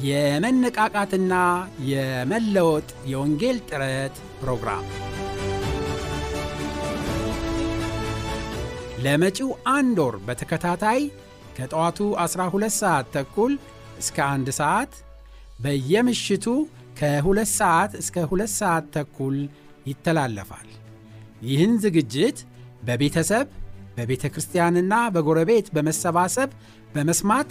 የመነቃቃትና የመለወጥ የወንጌል ጥረት ፕሮግራም ለመጪው አንድ ወር በተከታታይ ከጠዋቱ 12 ሰዓት ተኩል እስከ አንድ ሰዓት በየምሽቱ ከሁለት ሰዓት እስከ ሁለት ሰዓት ተኩል ይተላለፋል። ይህን ዝግጅት በቤተሰብ በቤተ ክርስቲያንና በጎረቤት በመሰባሰብ በመስማት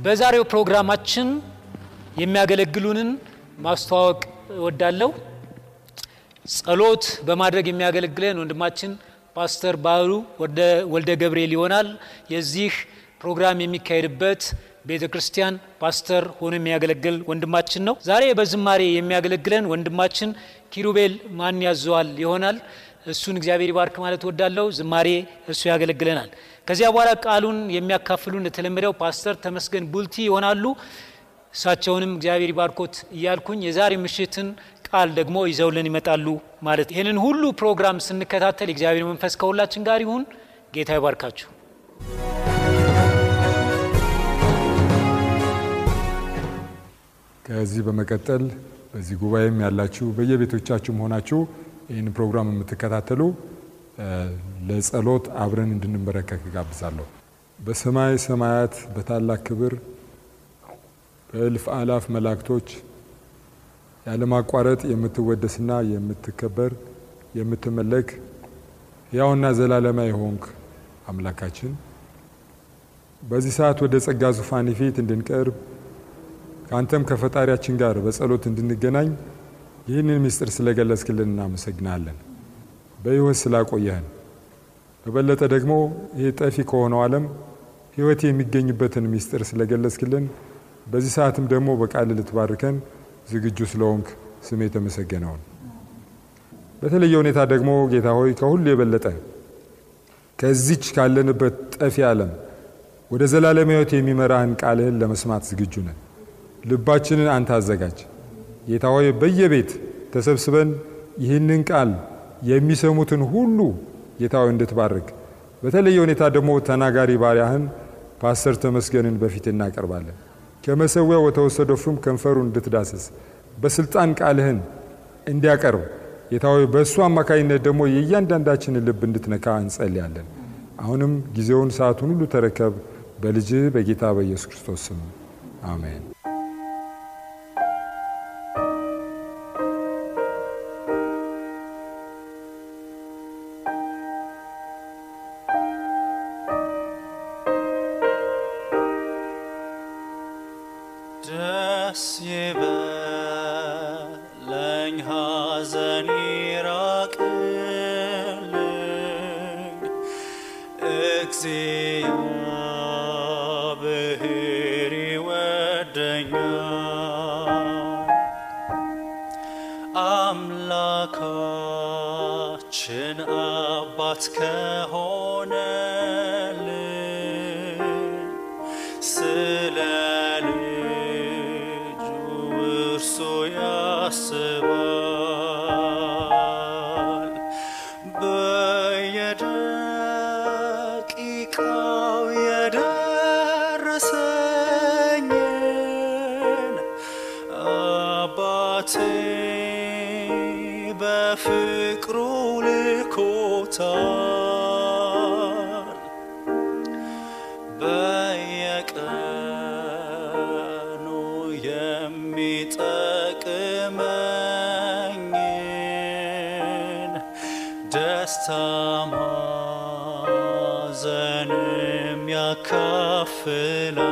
በዛሬው ፕሮግራማችን የሚያገለግሉንን ማስተዋወቅ እወዳለሁ። ጸሎት በማድረግ የሚያገለግለን ወንድማችን ፓስተር ባህሩ ወልደ ገብርኤል ይሆናል። የዚህ ፕሮግራም የሚካሄድበት ቤተ ክርስቲያን ፓስተር ሆኖ የሚያገለግል ወንድማችን ነው። ዛሬ በዝማሬ የሚያገለግለን ወንድማችን ኪሩቤል ማን ያዘዋል ይሆናል። እሱን እግዚአብሔር ይባርክ ማለት ወዳለው ዝማሬ እሱ ያገለግለናል። ከዚያ በኋላ ቃሉን የሚያካፍሉ እንደተለመደው ፓስተር ተመስገን ቡልቲ ይሆናሉ። እሳቸውንም እግዚአብሔር ይባርኮት እያልኩኝ የዛሬ ምሽትን ቃል ደግሞ ይዘውልን ይመጣሉ ማለት ይህንን ሁሉ ፕሮግራም ስንከታተል የእግዚአብሔር መንፈስ ከሁላችን ጋር ይሁን። ጌታ ይባርካችሁ። ከዚህ በመቀጠል በዚህ ጉባኤም ያላችሁ በየቤቶቻችሁ ሆናችሁ ይህን ፕሮግራም የምትከታተሉ ለጸሎት አብረን እንድንበረከክ ጋብዛለሁ። በሰማይ ሰማያት በታላቅ ክብር በእልፍ አላፍ መላእክቶች ያለማቋረጥ የምትወደስና የምትከበር የምትመለክ ሕያውና ዘላለማ የሆንክ አምላካችን በዚህ ሰዓት ወደ ጸጋ ዙፋን ፊት እንድንቀርብ ከአንተም ከፈጣሪያችን ጋር በጸሎት እንድንገናኝ ይህንን ምስጢር ስለገለጽክልን እናመሰግናለን። በሕይወት ስላቆየህን በበለጠ ደግሞ ይህ ጠፊ ከሆነው ዓለም ሕይወት የሚገኝበትን ምስጢር ስለገለጽክልን በዚህ ሰዓትም ደግሞ በቃል ልትባርከን ዝግጁ ስለሆንክ ስም የተመሰገነውን። በተለየ ሁኔታ ደግሞ ጌታ ሆይ ከሁሉ የበለጠ ከዚች ካለንበት ጠፊ ዓለም ወደ ዘላለም ሕይወት የሚመራህን ቃልህን ለመስማት ዝግጁ ነን። ልባችንን አንተ አዘጋጅ። ጌታ ሆይ በየቤት ተሰብስበን ይህንን ቃል የሚሰሙትን ሁሉ ጌታ እንድትባርክ በተለየ ሁኔታ ደግሞ ተናጋሪ ባሪያህን ፓስተር ተመስገንን በፊት እናቀርባለን። ከመሰዊያው በተወሰደው ፍም ከንፈሩን እንድትዳስስ በስልጣን ቃልህን እንዲያቀርብ ጌታ ሆይ በእሱ አማካኝነት ደግሞ የእያንዳንዳችንን ልብ እንድትነካ እንጸልያለን። አሁንም ጊዜውን ሰዓቱን ሁሉ ተረከብ። በልጅህ በጌታ በኢየሱስ ክርስቶስ ስም አሜን። ይወደኛል አምላካችን አባት ከሆነልን ደስታ ማዘንም ያካፍላል።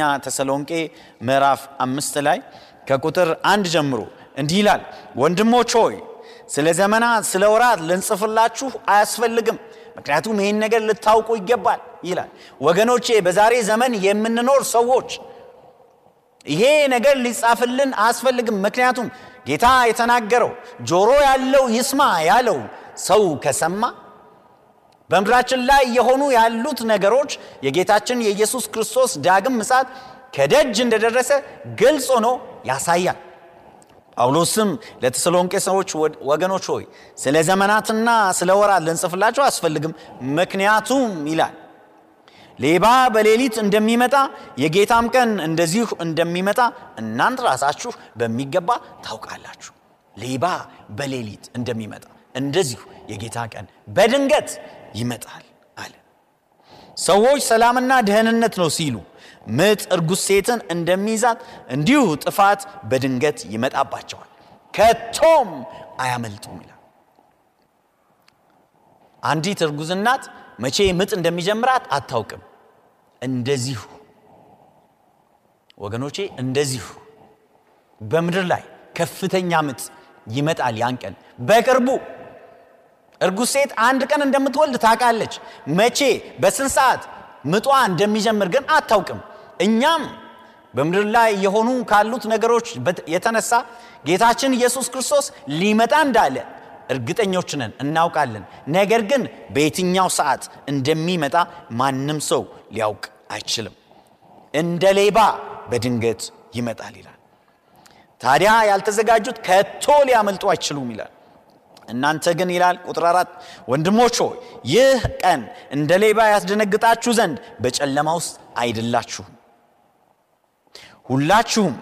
አንደኛ ተሰሎንቄ ምዕራፍ አምስት ላይ ከቁጥር አንድ ጀምሮ እንዲህ ይላል ወንድሞች ሆይ ስለ ዘመናት ስለ ወራት ልንጽፍላችሁ አያስፈልግም ምክንያቱም ይህን ነገር ልታውቁ ይገባል ይላል። ወገኖቼ በዛሬ ዘመን የምንኖር ሰዎች ይሄ ነገር ሊጻፍልን አያስፈልግም ምክንያቱም ጌታ የተናገረው ጆሮ ያለው ይስማ ያለው ሰው ከሰማ በምድራችን ላይ የሆኑ ያሉት ነገሮች የጌታችን የኢየሱስ ክርስቶስ ዳግም ምጻት ከደጅ እንደደረሰ ግልጽ ሆኖ ያሳያል። ጳውሎስም ለተሰሎንቄ ሰዎች ወገኖች ሆይ ስለ ዘመናትና ስለ ወራት ልንጽፍላቸው አያስፈልግም ምክንያቱም ይላል ሌባ በሌሊት እንደሚመጣ የጌታም ቀን እንደዚሁ እንደሚመጣ እናንተ ራሳችሁ በሚገባ ታውቃላችሁ። ሌባ በሌሊት እንደሚመጣ እንደዚሁ የጌታ ቀን በድንገት ይመጣል አለ። ሰዎች ሰላምና ደህንነት ነው ሲሉ ምጥ እርጉዝ ሴትን እንደሚይዛት እንዲሁ ጥፋት በድንገት ይመጣባቸዋል። ከቶም አያመልጡም ይላል። አንዲት እርጉዝ እናት መቼ ምጥ እንደሚጀምራት አታውቅም። እንደዚሁ ወገኖቼ እንደዚሁ በምድር ላይ ከፍተኛ ምጥ ይመጣል ያን በቅርቡ እርጉዝ ሴት አንድ ቀን እንደምትወልድ ታውቃለች መቼ በስንት ሰዓት ምጧ እንደሚጀምር ግን አታውቅም። እኛም በምድር ላይ የሆኑ ካሉት ነገሮች የተነሳ ጌታችን ኢየሱስ ክርስቶስ ሊመጣ እንዳለ እርግጠኞች ነን፣ እናውቃለን። ነገር ግን በየትኛው ሰዓት እንደሚመጣ ማንም ሰው ሊያውቅ አይችልም። እንደ ሌባ በድንገት ይመጣል ይላል። ታዲያ ያልተዘጋጁት ከቶ ሊያመልጡ አይችሉም ይላል። እናንተ ግን ይላል ቁጥር አራት ወንድሞች ሆይ ይህ ቀን እንደ ሌባ ያስደነግጣችሁ ዘንድ በጨለማ ውስጥ አይደላችሁም። ሁላችሁም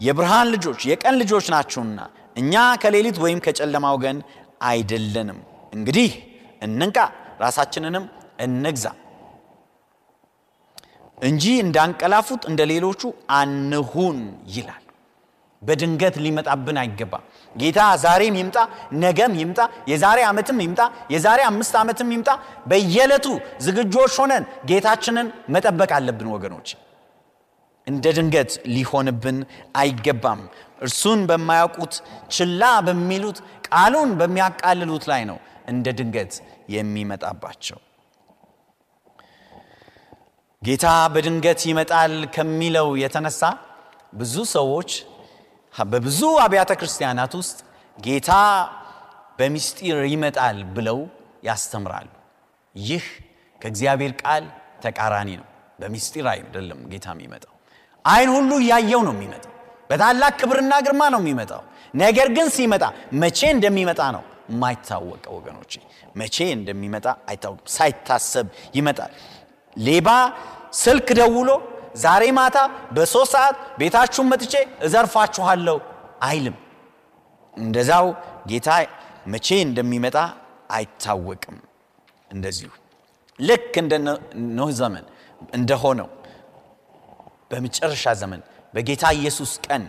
የብርሃን ልጆች የቀን ልጆች ናችሁና እኛ ከሌሊት ወይም ከጨለማ ወገን አይደለንም። እንግዲህ እንንቃ፣ ራሳችንንም እንግዛ እንጂ እንዳንቀላፉት እንደ ሌሎቹ አንሁን ይላል። በድንገት ሊመጣብን አይገባም። ጌታ ዛሬም ይምጣ፣ ነገም ይምጣ፣ የዛሬ ዓመትም ይምጣ፣ የዛሬ አምስት ዓመትም ይምጣ፣ በየዕለቱ ዝግጆች ሆነን ጌታችንን መጠበቅ አለብን ወገኖች። እንደ ድንገት ሊሆንብን አይገባም። እርሱን በማያውቁት ችላ በሚሉት ቃሉን በሚያቃልሉት ላይ ነው እንደ ድንገት የሚመጣባቸው። ጌታ በድንገት ይመጣል ከሚለው የተነሳ ብዙ ሰዎች በብዙ አብያተ ክርስቲያናት ውስጥ ጌታ በምስጢር ይመጣል ብለው ያስተምራሉ። ይህ ከእግዚአብሔር ቃል ተቃራኒ ነው። በምስጢር አይደለም ጌታ የሚመጣው። አይን ሁሉ እያየው ነው የሚመጣው። በታላቅ ክብርና ግርማ ነው የሚመጣው። ነገር ግን ሲመጣ መቼ እንደሚመጣ ነው የማይታወቀው ወገኖቼ። መቼ እንደሚመጣ አይታወቅም። ሳይታሰብ ይመጣል። ሌባ ስልክ ደውሎ ዛሬ ማታ በሶስት ሰዓት ቤታችሁን መጥቼ እዘርፋችኋለሁ አይልም። እንደዛው ጌታ መቼ እንደሚመጣ አይታወቅም። እንደዚሁ ልክ እንደ ኖህ ዘመን እንደሆነው በመጨረሻ ዘመን በጌታ ኢየሱስ ቀን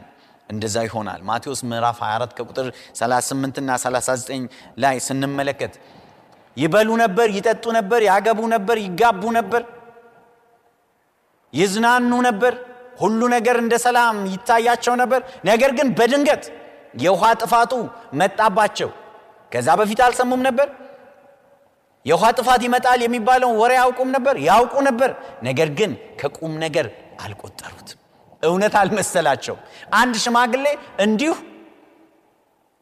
እንደዛ ይሆናል። ማቴዎስ ምዕራፍ 24 ከቁጥር 38 እና 39 ላይ ስንመለከት ይበሉ ነበር፣ ይጠጡ ነበር፣ ያገቡ ነበር፣ ይጋቡ ነበር፣ ይዝናኑ ነበር፣ ሁሉ ነገር እንደ ሰላም ይታያቸው ነበር። ነገር ግን በድንገት የውሃ ጥፋቱ መጣባቸው። ከዛ በፊት አልሰሙም ነበር። የውሃ ጥፋት ይመጣል የሚባለውን ወሬ ያውቁም ነበር፣ ያውቁ ነበር። ነገር ግን ከቁም ነገር አልቆጠሩትም። እውነት አልመሰላቸው። አንድ ሽማግሌ እንዲሁ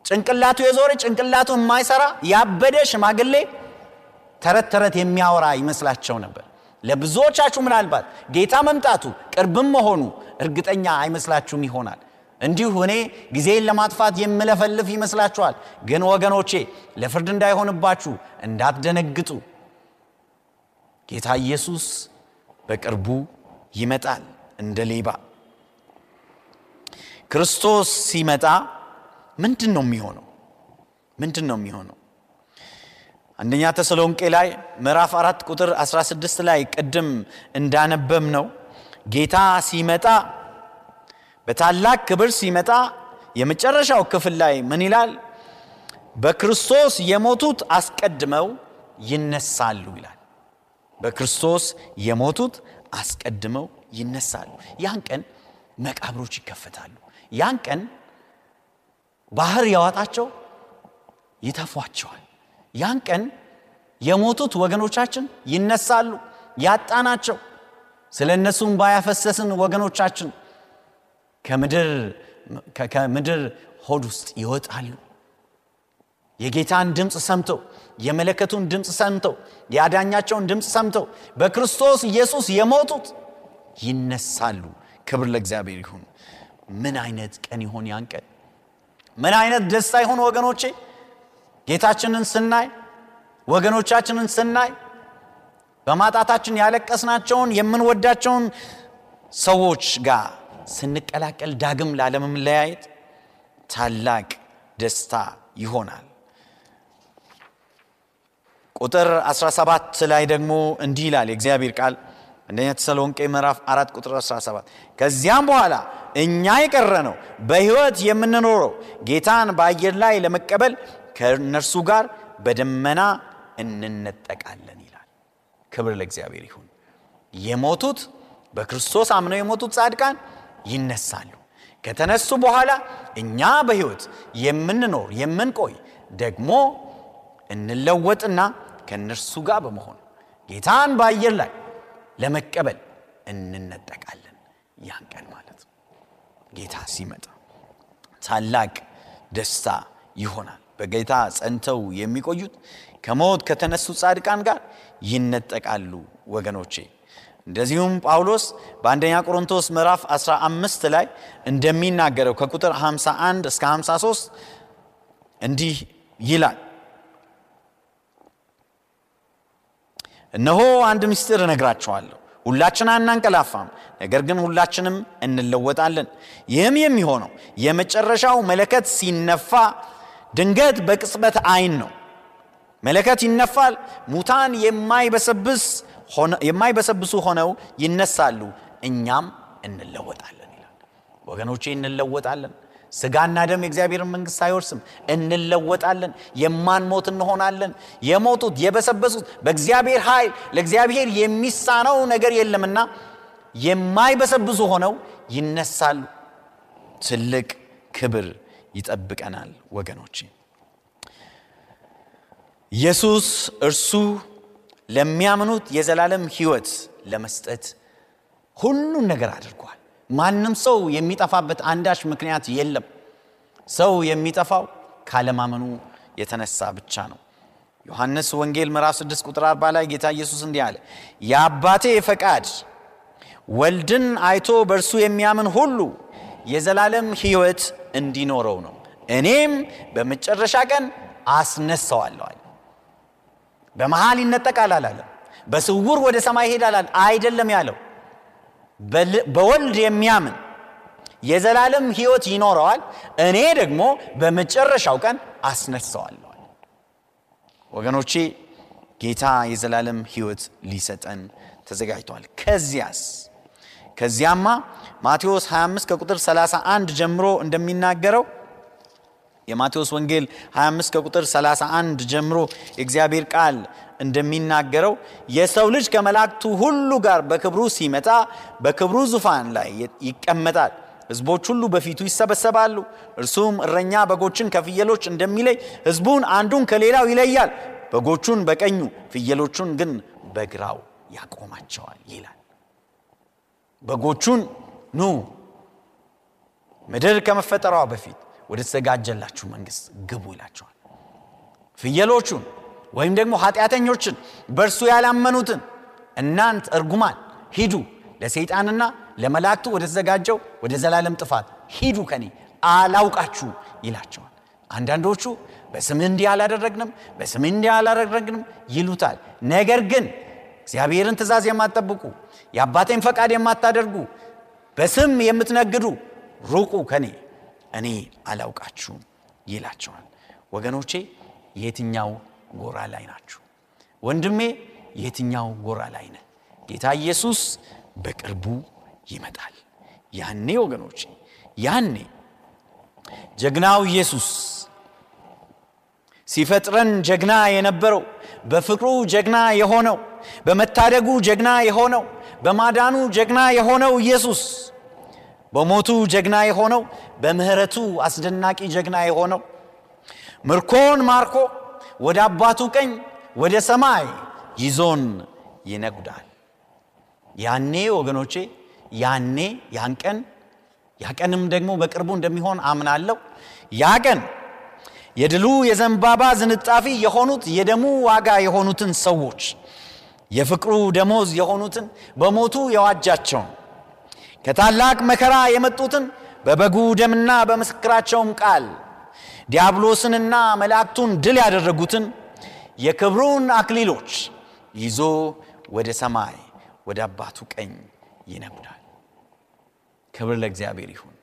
ጭንቅላቱ የዞረ ጭንቅላቱ የማይሰራ ያበደ ሽማግሌ ተረት ተረት የሚያወራ ይመስላቸው ነበር። ለብዙዎቻችሁ ምናልባት ጌታ መምጣቱ ቅርብም መሆኑ እርግጠኛ አይመስላችሁም ይሆናል። እንዲሁ እኔ ጊዜን ለማጥፋት የምለፈልፍ ይመስላችኋል። ግን ወገኖቼ ለፍርድ እንዳይሆንባችሁ እንዳትደነግጡ፣ ጌታ ኢየሱስ በቅርቡ ይመጣል እንደ ሌባ። ክርስቶስ ሲመጣ ምንድን ነው የሚሆነው? ምንድን ነው የሚሆነው? አንደኛ ተሰሎንቄ ላይ ምዕራፍ አራት ቁጥር 16 ላይ ቅድም እንዳነበብ ነው ጌታ ሲመጣ በታላቅ ክብር ሲመጣ የመጨረሻው ክፍል ላይ ምን ይላል? በክርስቶስ የሞቱት አስቀድመው ይነሳሉ ይላል። በክርስቶስ የሞቱት አስቀድመው ይነሳሉ። ያን ቀን መቃብሮች ይከፈታሉ። ያን ቀን ባህር ያዋጣቸው ይተፏቸዋል። ያን ቀን የሞቱት ወገኖቻችን ይነሳሉ። ያጣናቸው ስለ እነሱም ባያፈሰስን ወገኖቻችን ከምድር ሆድ ውስጥ ይወጣሉ። የጌታን ድምፅ ሰምተው የመለከቱን ድምፅ ሰምተው የአዳኛቸውን ድምፅ ሰምተው በክርስቶስ ኢየሱስ የሞቱት ይነሳሉ። ክብር ለእግዚአብሔር ይሁን። ምን አይነት ቀን ይሆን ያን ቀን? ምን አይነት ደስታ ይሆን ወገኖቼ? ጌታችንን ስናይ ወገኖቻችንን ስናይ በማጣታችን ያለቀስናቸውን የምንወዳቸውን ሰዎች ጋር ስንቀላቀል ዳግም ላለመለያየት ታላቅ ደስታ ይሆናል። ቁጥር 17 ላይ ደግሞ እንዲህ ይላል የእግዚአብሔር ቃል አንደኛ ተሰሎንቄ ምዕራፍ 4 ቁጥር 17 ከዚያም በኋላ እኛ የቀረ ነው በሕይወት የምንኖረው ጌታን በአየር ላይ ለመቀበል ከእነርሱ ጋር በደመና እንነጠቃለን ይላል። ክብር ለእግዚአብሔር ይሁን። የሞቱት በክርስቶስ አምነው የሞቱት ጻድቃን ይነሳሉ። ከተነሱ በኋላ እኛ በሕይወት የምንኖር የምንቆይ ደግሞ እንለወጥና ከእነርሱ ጋር በመሆን ጌታን በአየር ላይ ለመቀበል እንነጠቃለን። ያን ቀን ማለት ጌታ ሲመጣ ታላቅ ደስታ ይሆናል። በጌታ ጸንተው የሚቆዩት ከሞት ከተነሱ ጻድቃን ጋር ይነጠቃሉ ወገኖቼ። እንደዚሁም ጳውሎስ በአንደኛ ቆሮንቶስ ምዕራፍ 15 ላይ እንደሚናገረው ከቁጥር 51 እስከ 53 እንዲህ ይላል። እነሆ አንድ ምስጢር እነግራችኋለሁ፣ ሁላችን አናንቀላፋም፣ ነገር ግን ሁላችንም እንለወጣለን። ይህም የሚሆነው የመጨረሻው መለከት ሲነፋ ድንገት በቅጽበት አይን ነው። መለከት ይነፋል፣ ሙታን የማይበሰብሱ ሆነው ይነሳሉ፣ እኛም እንለወጣለን ይላል። ወገኖቼ እንለወጣለን። ስጋና ደም የእግዚአብሔርን መንግስት አይወርስም። እንለወጣለን፣ የማንሞት እንሆናለን። የሞቱት የበሰበሱት በእግዚአብሔር ኃይል ለእግዚአብሔር የሚሳነው ነገር የለምና የማይበሰብሱ ሆነው ይነሳሉ። ትልቅ ክብር ይጠብቀናል ወገኖቼ። ኢየሱስ እርሱ ለሚያምኑት የዘላለም ሕይወት ለመስጠት ሁሉን ነገር አድርጓል። ማንም ሰው የሚጠፋበት አንዳች ምክንያት የለም። ሰው የሚጠፋው ካለማመኑ የተነሳ ብቻ ነው። ዮሐንስ ወንጌል ምዕራፍ 6 ቁጥር 40 ላይ ጌታ ኢየሱስ እንዲህ አለ፣ የአባቴ ፈቃድ ወልድን አይቶ በእርሱ የሚያምን ሁሉ የዘላለም ሕይወት እንዲኖረው ነው፣ እኔም በመጨረሻ ቀን አስነሳዋለሁ። በመሃል ይነጠቃል አላለም። በስውር ወደ ሰማይ ይሄዳል አይደለም ያለው በወልድ የሚያምን የዘላለም ሕይወት ይኖረዋል፣ እኔ ደግሞ በመጨረሻው ቀን አስነሳዋለሁ። ወገኖቼ ጌታ የዘላለም ሕይወት ሊሰጠን ተዘጋጅቷል። ከዚያስ ከዚያማ ማቴዎስ 25 ከቁጥር 31 ጀምሮ እንደሚናገረው የማቴዎስ ወንጌል 25 ከቁጥር 31 ጀምሮ የእግዚአብሔር ቃል እንደሚናገረው የሰው ልጅ ከመላእክቱ ሁሉ ጋር በክብሩ ሲመጣ በክብሩ ዙፋን ላይ ይቀመጣል። ሕዝቦች ሁሉ በፊቱ ይሰበሰባሉ። እርሱም እረኛ በጎችን ከፍየሎች እንደሚለይ ሕዝቡን አንዱን ከሌላው ይለያል። በጎቹን በቀኙ ፍየሎቹን ግን በግራው ያቆማቸዋል ይላል። በጎቹን ኑ ምድር ከመፈጠሯ በፊት ወደ ተዘጋጀላችሁ መንግስት ግቡ ይላቸዋል። ፍየሎቹን ወይም ደግሞ ኃጢአተኞችን በእርሱ ያላመኑትን እናንት እርጉማን ሂዱ ለሰይጣንና ለመላእክቱ ወደ ተዘጋጀው ወደ ዘላለም ጥፋት ሂዱ ከኔ አላውቃችሁ ይላቸዋል። አንዳንዶቹ በስምህ እንዲህ አላደረግንም፣ በስምህ እንዲህ አላደረግንም ይሉታል። ነገር ግን እግዚአብሔርን ትእዛዝ የማትጠብቁ የአባቴን ፈቃድ የማታደርጉ በስም የምትነግዱ ሩቁ ከኔ እኔ አላውቃችሁም ይላቸዋል። ወገኖቼ የትኛው ጎራ ላይ ናችሁ? ወንድሜ የትኛው ጎራ ላይ ነህ? ጌታ ኢየሱስ በቅርቡ ይመጣል። ያኔ ወገኖቼ ያኔ ጀግናው ኢየሱስ ሲፈጥረን ጀግና የነበረው በፍቅሩ ጀግና የሆነው በመታደጉ ጀግና የሆነው በማዳኑ ጀግና የሆነው ኢየሱስ በሞቱ ጀግና የሆነው በምህረቱ አስደናቂ ጀግና የሆነው ምርኮን ማርኮ ወደ አባቱ ቀኝ ወደ ሰማይ ይዞን ይነጉዳል። ያኔ ወገኖቼ ያኔ ያን ቀን ያ ደግሞ በቅርቡ እንደሚሆን አምናለሁ። ያ ቀን የድሉ የዘንባባ ዝንጣፊ የሆኑት የደሙ ዋጋ የሆኑትን ሰዎች የፍቅሩ ደሞዝ የሆኑትን በሞቱ የዋጃቸውን ከታላቅ መከራ የመጡትን በበጉ ደምና በምስክራቸውም ቃል ዲያብሎስንና መላእክቱን ድል ያደረጉትን የክብሩን አክሊሎች ይዞ ወደ ሰማይ ወደ አባቱ ቀኝ ይነጉዳል። ክብር ለእግዚአብሔር ይሁን።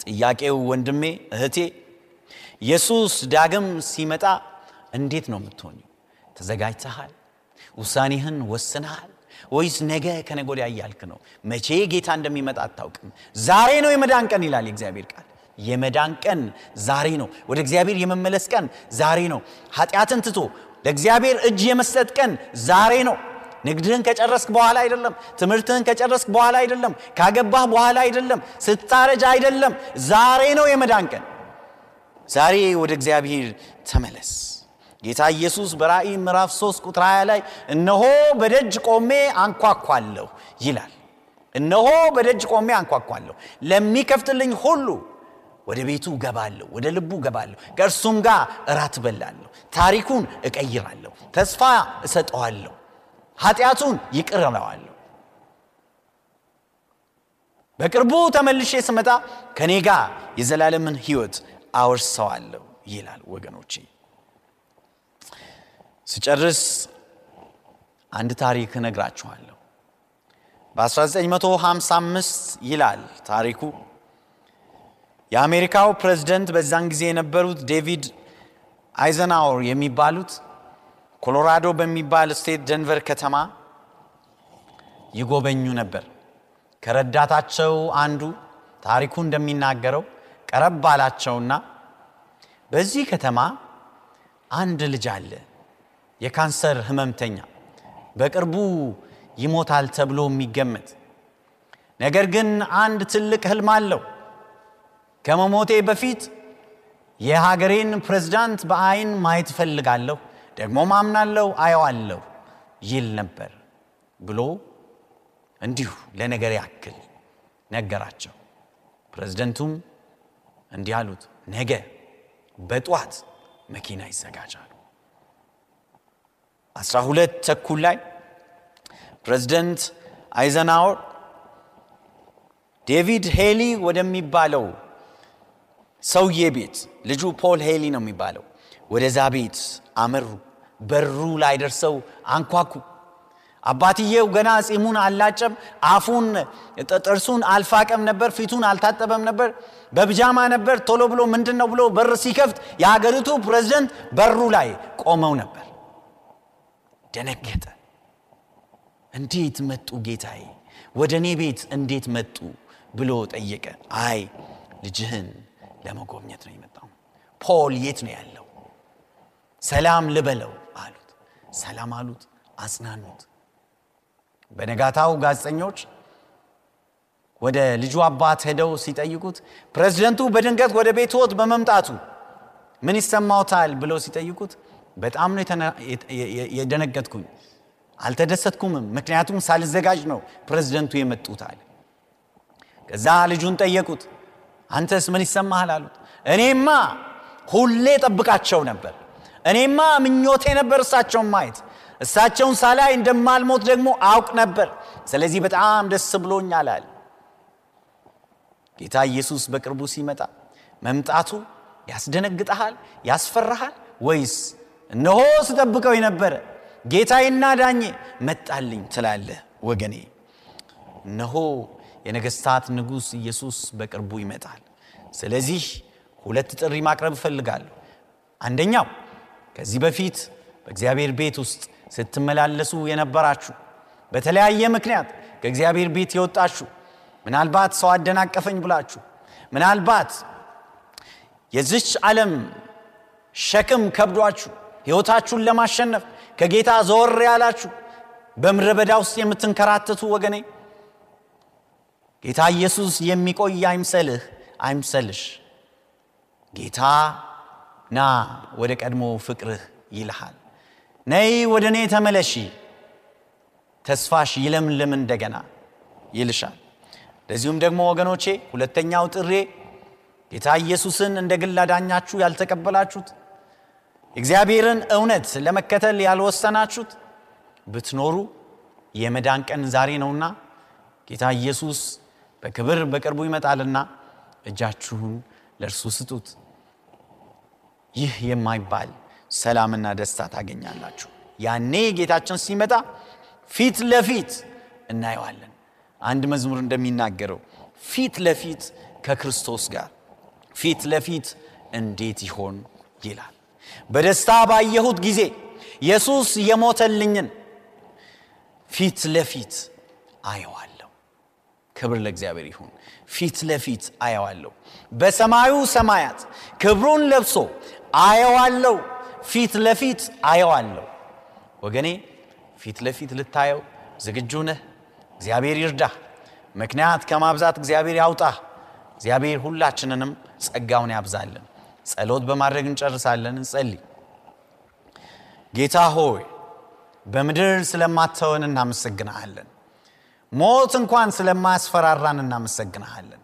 ጥያቄው ወንድሜ እህቴ፣ ኢየሱስ ዳግም ሲመጣ እንዴት ነው የምትሆኘው? ተዘጋጅተሃል? ውሳኔህን ወስነሃል? ወይስ ነገ ከነገ እያልክ ነው? መቼ ጌታ እንደሚመጣ አታውቅም። ዛሬ ነው የመዳን ቀን ይላል የእግዚአብሔር ቃል። የመዳን ቀን ዛሬ ነው። ወደ እግዚአብሔር የመመለስ ቀን ዛሬ ነው። ኃጢአትን ትቶ ለእግዚአብሔር እጅ የመስጠት ቀን ዛሬ ነው። ንግድህን ከጨረስክ በኋላ አይደለም። ትምህርትህን ከጨረስክ በኋላ አይደለም። ካገባህ በኋላ አይደለም። ስታረጅ አይደለም። ዛሬ ነው የመዳን ቀን። ዛሬ ወደ እግዚአብሔር ተመለስ። ጌታ ኢየሱስ በራእይ ምዕራፍ 3 ቁጥር 20 ላይ እነሆ በደጅ ቆሜ አንኳኳለሁ ይላል። እነሆ በደጅ ቆሜ አንኳኳለሁ፣ ለሚከፍትልኝ ሁሉ ወደ ቤቱ ገባለሁ፣ ወደ ልቡ ገባለሁ፣ ከእርሱም ጋር እራት በላለሁ፣ ታሪኩን እቀይራለሁ፣ ተስፋ እሰጠዋለሁ፣ ኃጢአቱን ይቅር እለዋለሁ። በቅርቡ ተመልሼ ስመጣ ከኔ ጋር የዘላለምን ሕይወት አወርሰዋለሁ ይላል። ወገኖቼ ስጨርስ አንድ ታሪክ እነግራችኋለሁ። በ1955 ይላል ታሪኩ የአሜሪካው ፕሬዝደንት በዛን ጊዜ የነበሩት ዴቪድ አይዘንሃወር የሚባሉት ኮሎራዶ በሚባል state ደንቨር ከተማ ይጎበኙ ነበር። ከረዳታቸው አንዱ ታሪኩ እንደሚናገረው ቀረብ አላቸውና በዚህ ከተማ አንድ ልጅ አለ፣ የካንሰር ህመምተኛ፣ በቅርቡ ይሞታል ተብሎ የሚገመት ነገር ግን አንድ ትልቅ ህልም አለው። ከመሞቴ በፊት የሀገሬን ፕሬዝዳንት በአይን ማየት እፈልጋለሁ፣ ደግሞ ማምናለሁ፣ አየዋለሁ ይል ነበር ብሎ እንዲሁ ለነገር ያክል ነገራቸው። ፕሬዝደንቱም እንዲህ አሉት፣ ነገ በጠዋት መኪና ይዘጋጃሉ። አስራ ሁለት ተኩል ላይ ፕሬዝደንት አይዘናወር ዴቪድ ሄሊ ወደሚባለው ሰውዬ ቤት ልጁ ፖል ሄሊ ነው የሚባለው ወደዛ ቤት አመሩ። በሩ ላይ ደርሰው አንኳኩ። አባትየው ገና ጺሙን አልላጨም፣ አፉን ጥርሱን አልፋቀም ነበር፣ ፊቱን አልታጠበም ነበር፣ በብጃማ ነበር። ቶሎ ብሎ ምንድን ነው ብሎ በር ሲከፍት የሀገሪቱ ፕሬዝደንት በሩ ላይ ቆመው ነበር። ደነገጠ። እንዴት መጡ ጌታዬ? ወደ እኔ ቤት እንዴት መጡ ብሎ ጠየቀ። አይ ልጅህን ለመጎብኘት ነው የመጣው። ፖል የት ነው ያለው? ሰላም ልበለው አሉት። ሰላም አሉት፣ አጽናኑት። በነጋታው ጋዜጠኞች ወደ ልጁ አባት ሄደው ሲጠይቁት ፕሬዝደንቱ በድንገት ወደ ቤትዎት በመምጣቱ ምን ይሰማዎታል ብለው ሲጠይቁት በጣም ነው የደነገጥኩኝ፣ አልተደሰትኩምም፣ ምክንያቱም ሳልዘጋጅ ነው ፕሬዝደንቱ የመጡት አለ። ከዛ ልጁን ጠየቁት፣ አንተስ ምን ይሰማሃል አሉት። እኔማ ሁሌ ጠብቃቸው ነበር። እኔማ ምኞቴ ነበር እሳቸውን ማየት። እሳቸውን ሳላይ እንደማልሞት ደግሞ አውቅ ነበር። ስለዚህ በጣም ደስ ብሎኛል አለ። ጌታ ኢየሱስ በቅርቡ ሲመጣ መምጣቱ ያስደነግጠሃል፣ ያስፈራሃል ወይስ እነሆ ስጠብቀው የነበረ ጌታዬና ዳኜ መጣልኝ ትላለህ? ወገኔ እነሆ የነገስታት ንጉሥ ኢየሱስ በቅርቡ ይመጣል። ስለዚህ ሁለት ጥሪ ማቅረብ እፈልጋለሁ። አንደኛው ከዚህ በፊት በእግዚአብሔር ቤት ውስጥ ስትመላለሱ የነበራችሁ በተለያየ ምክንያት ከእግዚአብሔር ቤት የወጣችሁ ምናልባት ሰው አደናቀፈኝ ብላችሁ ምናልባት የዚች ዓለም ሸክም ከብዷችሁ ሕይወታችሁን ለማሸነፍ ከጌታ ዘወር ያላችሁ በምድረ በዳ ውስጥ የምትንከራተቱ ወገኔ ጌታ ኢየሱስ የሚቆይ አይምሰልህ አይምሰልሽ። ጌታ ና ወደ ቀድሞ ፍቅርህ ይልሃል። ነይ ወደ እኔ ተመለሺ፣ ተስፋሽ ይለምልም እንደገና ይልሻል። እንደዚሁም ደግሞ ወገኖቼ ሁለተኛው ጥሬ ጌታ ኢየሱስን እንደ ግል አዳኛችሁ ያልተቀበላችሁት የእግዚአብሔርን እውነት ለመከተል ያልወሰናችሁት ብትኖሩ የመዳን ቀን ዛሬ ነውና ጌታ ኢየሱስ በክብር በቅርቡ ይመጣልና እጃችሁን ለእርሱ ስጡት። ይህ የማይባል ሰላምና ደስታ ታገኛላችሁ። ያኔ ጌታችን ሲመጣ ፊት ለፊት እናየዋለን። አንድ መዝሙር እንደሚናገረው ፊት ለፊት ከክርስቶስ ጋር ፊት ለፊት እንዴት ይሆን ይላል። በደስታ ባየሁት ጊዜ ኢየሱስ የሞተልኝን ፊት ለፊት አየዋለሁ። ክብር ለእግዚአብሔር ይሁን። ፊት ለፊት አየዋለሁ። በሰማዩ ሰማያት ክብሩን ለብሶ አየዋለሁ። ፊት ለፊት አየዋለሁ። ወገኔ ፊት ለፊት ልታየው ዝግጁ ነህ? እግዚአብሔር ይርዳህ። ምክንያት ከማብዛት እግዚአብሔር ያውጣህ። እግዚአብሔር ሁላችንንም ጸጋውን ያብዛልን። ጸሎት በማድረግ እንጨርሳለን። እንጸልይ። ጌታ ሆይ በምድር ስለማተወን እናመሰግንሃለን። ሞት እንኳን ስለማያስፈራራን እናመሰግንሃለን።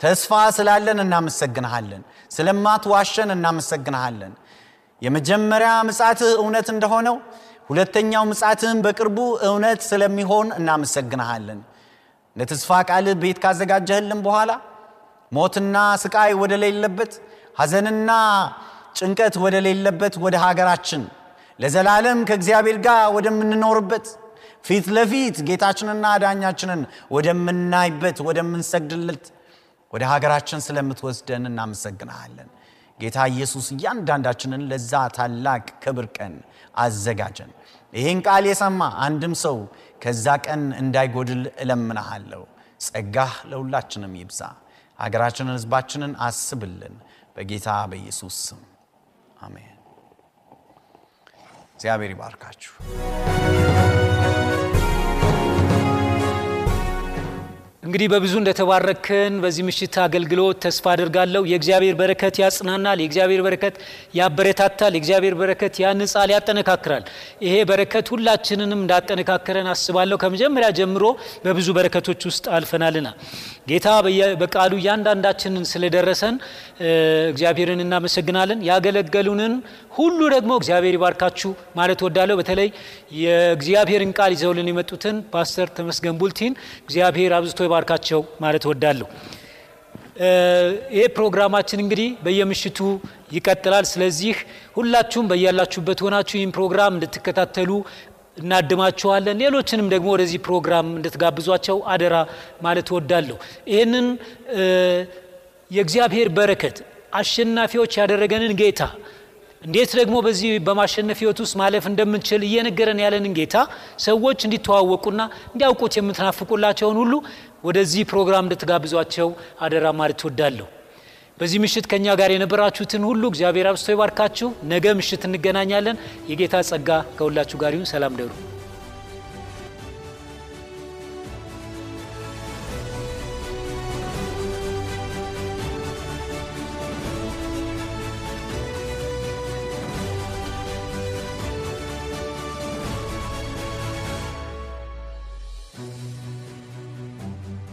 ተስፋ ስላለን እናመሰግንሃለን። ስለማትዋሸን እናመሰግንሃለን። የመጀመሪያ ምጻትህ እውነት እንደሆነው ሁለተኛው ምጻትህም በቅርቡ እውነት ስለሚሆን እናመሰግንሃለን። ለተስፋ ቃልህ ቤት ካዘጋጀህልን በኋላ ሞትና ስቃይ ወደ ሌለበት ሐዘንና ጭንቀት ወደ ሌለበት ወደ ሀገራችን ለዘላለም ከእግዚአብሔር ጋር ወደምንኖርበት ፊት ለፊት ጌታችንና ዳኛችንን ወደምናይበት ወደምንሰግድለት ወደ ሀገራችን ስለምትወስደን እናመሰግንሃለን። ጌታ ኢየሱስ እያንዳንዳችንን ለዛ ታላቅ ክብር ቀን አዘጋጀን። ይህን ቃል የሰማ አንድም ሰው ከዛ ቀን እንዳይጎድል እለምንሃለሁ። ጸጋህ ለሁላችንም ይብዛ። ሀገራችንን፣ ህዝባችንን አስብልን። በጌታ በኢየሱስ ስም አሜን። እግዚአብሔር ይባርካችሁ። እንግዲህ በብዙ እንደተባረክን በዚህ ምሽት አገልግሎት ተስፋ አድርጋለሁ። የእግዚአብሔር በረከት ያጽናናል። የእግዚአብሔር በረከት ያበረታታል። የእግዚአብሔር በረከት ያንጻል፣ ያጠነካክራል። ይሄ በረከት ሁላችንንም እንዳጠነካከረን አስባለሁ። ከመጀመሪያ ጀምሮ በብዙ በረከቶች ውስጥ አልፈናልና ጌታ በቃሉ እያንዳንዳችንን ስለደረሰን እግዚአብሔርን እናመሰግናለን። ያገለገሉንን ሁሉ ደግሞ እግዚአብሔር ይባርካችሁ ማለት ወዳለሁ። በተለይ የእግዚአብሔርን ቃል ይዘውልን የመጡትን ፓስተር ተመስገን ቡልቲን እግዚአብሔር አብዝቶ ይባርካቸው ማለት ወዳለሁ። ይህ ፕሮግራማችን እንግዲህ በየምሽቱ ይቀጥላል። ስለዚህ ሁላችሁም በያላችሁበት ሆናችሁ ይህን ፕሮግራም እንድትከታተሉ እናድማችኋለን። ሌሎችንም ደግሞ ወደዚህ ፕሮግራም እንድትጋብዟቸው አደራ ማለት ወዳለሁ። ይህንን የእግዚአብሔር በረከት አሸናፊዎች ያደረገንን ጌታ እንዴት ደግሞ በዚህ በማሸነፍ ህይወት ውስጥ ማለፍ እንደምንችል እየነገረን ያለንን ጌታ ሰዎች እንዲተዋወቁና እንዲያውቁት የምትናፍቁላቸውን ሁሉ ወደዚህ ፕሮግራም እንድትጋብዟቸው አደራ ማለት ወዳለሁ። በዚህ ምሽት ከእኛ ጋር የነበራችሁትን ሁሉ እግዚአብሔር አብስቶ ይባርካችሁ። ነገ ምሽት እንገናኛለን። የጌታ ጸጋ ከሁላችሁ ጋር ይሁን። ሰላም ደሩ።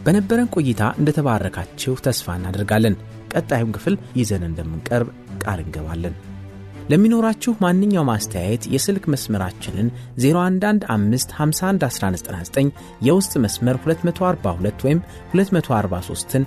በነበረን ቆይታ እንደተባረካችሁ ተስፋ እናደርጋለን። ቀጣዩን ክፍል ይዘን እንደምንቀርብ ቃል እንገባለን። ለሚኖራችሁ ማንኛውም አስተያየት የስልክ መስመራችንን 0115511199 የውስጥ መስመር 242 ወይም 243ን